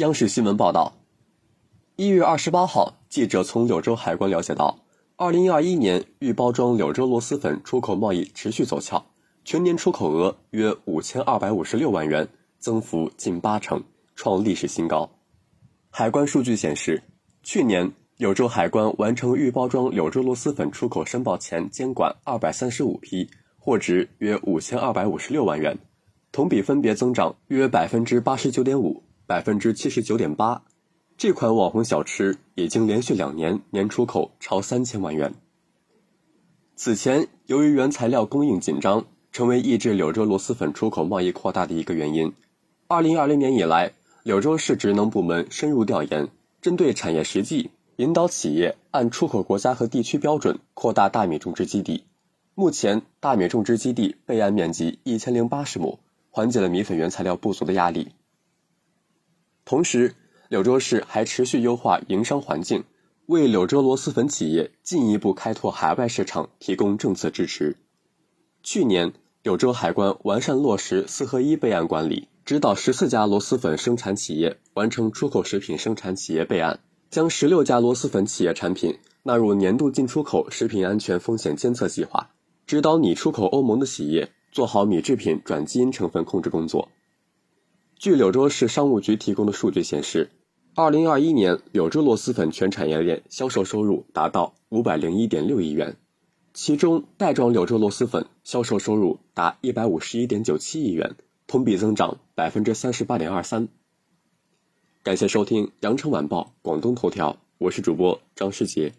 央视新闻报道，一月二十八号，记者从柳州海关了解到，二零二一年预包装柳州螺蛳粉出口贸易持续走俏，全年出口额约五千二百五十六万元，增幅近八成，创历史新高。海关数据显示，去年柳州海关完成预包装柳州螺蛳粉出口申报前监管二百三十五批，货值约五千二百五十六万元，同比分别增长约百分之八十九点五。百分之七十九点八，这款网红小吃已经连续两年年出口超三千万元。此前，由于原材料供应紧张，成为抑制柳州螺蛳粉出口贸易扩大的一个原因。二零二零年以来，柳州市职能部门深入调研，针对产业实际，引导企业按出口国家和地区标准扩大大米种植基地。目前，大米种植基地备案面积一千零八十亩，缓解了米粉原材料不足的压力。同时，柳州市还持续优化营商环境，为柳州螺蛳粉企业进一步开拓海外市场提供政策支持。去年，柳州海关完善落实“四合一”备案管理，指导十四家螺蛳粉生产企业完成出口食品生产企业备案，将十六家螺蛳粉企业产品纳入年度进出口食品安全风险监测计划，指导拟出口欧盟的企业做好米制品转基因成分控制工作。据柳州市商务局提供的数据显示，二零二一年柳州螺蛳粉全产业链销售收入达到五百零一点六亿元，其中袋装柳州螺蛳粉销售收入达一百五十一点九七亿元，同比增长百分之三十八点二三。感谢收听羊城晚报广东头条，我是主播张世杰。